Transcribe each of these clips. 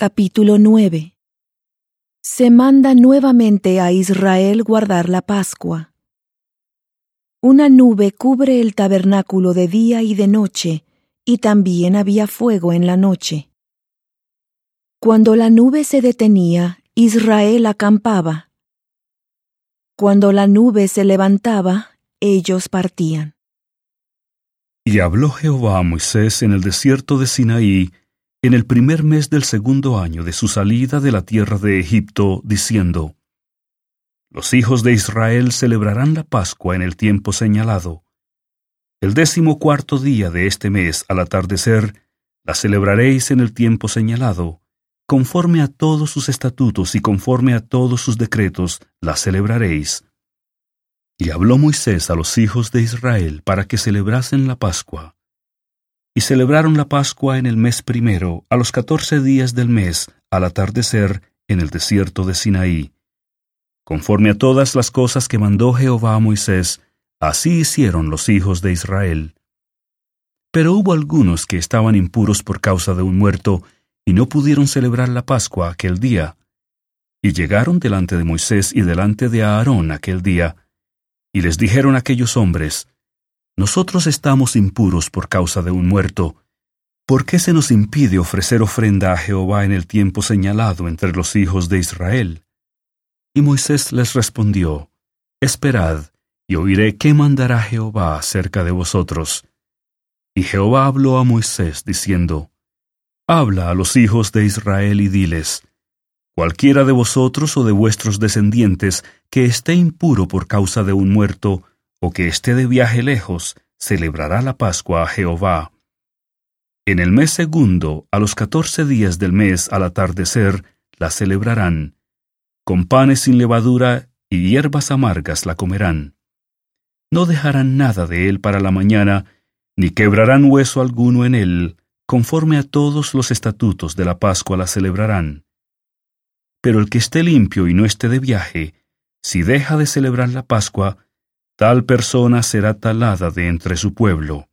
Capítulo 9 Se manda nuevamente a Israel guardar la Pascua. Una nube cubre el tabernáculo de día y de noche, y también había fuego en la noche. Cuando la nube se detenía, Israel acampaba. Cuando la nube se levantaba, ellos partían. Y habló Jehová a Moisés en el desierto de Sinaí, en el primer mes del segundo año de su salida de la tierra de Egipto, diciendo, Los hijos de Israel celebrarán la Pascua en el tiempo señalado. El décimo cuarto día de este mes al atardecer, la celebraréis en el tiempo señalado, conforme a todos sus estatutos y conforme a todos sus decretos, la celebraréis. Y habló Moisés a los hijos de Israel para que celebrasen la Pascua y celebraron la Pascua en el mes primero, a los catorce días del mes, al atardecer, en el desierto de Sinaí. Conforme a todas las cosas que mandó Jehová a Moisés, así hicieron los hijos de Israel. Pero hubo algunos que estaban impuros por causa de un muerto, y no pudieron celebrar la Pascua aquel día. Y llegaron delante de Moisés y delante de Aarón aquel día, y les dijeron aquellos hombres, nosotros estamos impuros por causa de un muerto. ¿Por qué se nos impide ofrecer ofrenda a Jehová en el tiempo señalado entre los hijos de Israel? Y Moisés les respondió, Esperad, y oiré qué mandará Jehová acerca de vosotros. Y Jehová habló a Moisés, diciendo, Habla a los hijos de Israel y diles, Cualquiera de vosotros o de vuestros descendientes que esté impuro por causa de un muerto, o que esté de viaje lejos, celebrará la Pascua a Jehová. En el mes segundo, a los catorce días del mes al atardecer, la celebrarán. Con panes sin levadura y hierbas amargas la comerán. No dejarán nada de él para la mañana, ni quebrarán hueso alguno en él, conforme a todos los estatutos de la Pascua la celebrarán. Pero el que esté limpio y no esté de viaje, si deja de celebrar la Pascua, tal persona será talada de entre su pueblo.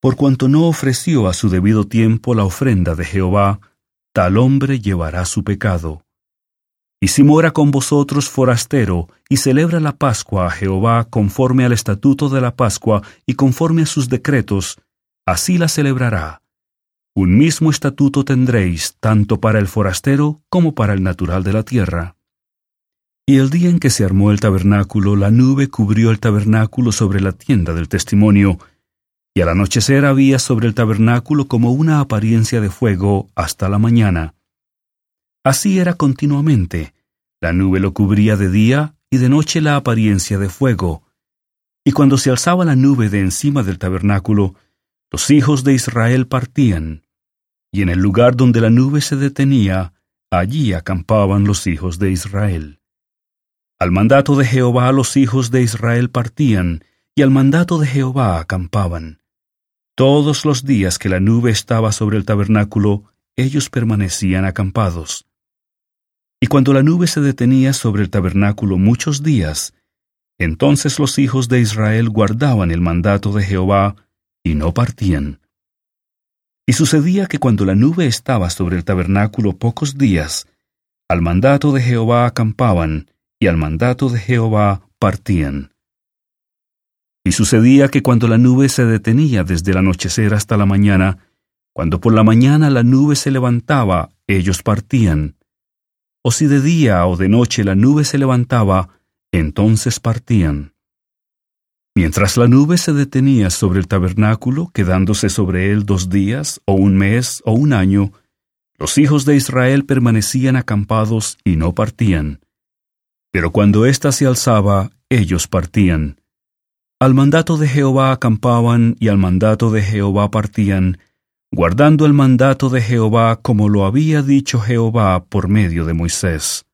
Por cuanto no ofreció a su debido tiempo la ofrenda de Jehová, tal hombre llevará su pecado. Y si mora con vosotros forastero, y celebra la Pascua a Jehová conforme al estatuto de la Pascua y conforme a sus decretos, así la celebrará. Un mismo estatuto tendréis tanto para el forastero como para el natural de la tierra. Y el día en que se armó el tabernáculo, la nube cubrió el tabernáculo sobre la tienda del testimonio, y al anochecer había sobre el tabernáculo como una apariencia de fuego hasta la mañana. Así era continuamente. La nube lo cubría de día y de noche la apariencia de fuego. Y cuando se alzaba la nube de encima del tabernáculo, los hijos de Israel partían, y en el lugar donde la nube se detenía, allí acampaban los hijos de Israel. Al mandato de Jehová los hijos de Israel partían, y al mandato de Jehová acampaban. Todos los días que la nube estaba sobre el tabernáculo, ellos permanecían acampados. Y cuando la nube se detenía sobre el tabernáculo muchos días, entonces los hijos de Israel guardaban el mandato de Jehová y no partían. Y sucedía que cuando la nube estaba sobre el tabernáculo pocos días, al mandato de Jehová acampaban, y al mandato de Jehová partían. Y sucedía que cuando la nube se detenía desde el anochecer hasta la mañana, cuando por la mañana la nube se levantaba, ellos partían. O si de día o de noche la nube se levantaba, entonces partían. Mientras la nube se detenía sobre el tabernáculo, quedándose sobre él dos días, o un mes, o un año, los hijos de Israel permanecían acampados y no partían. Pero cuando ésta se alzaba, ellos partían. Al mandato de Jehová acampaban y al mandato de Jehová partían, guardando el mandato de Jehová como lo había dicho Jehová por medio de Moisés.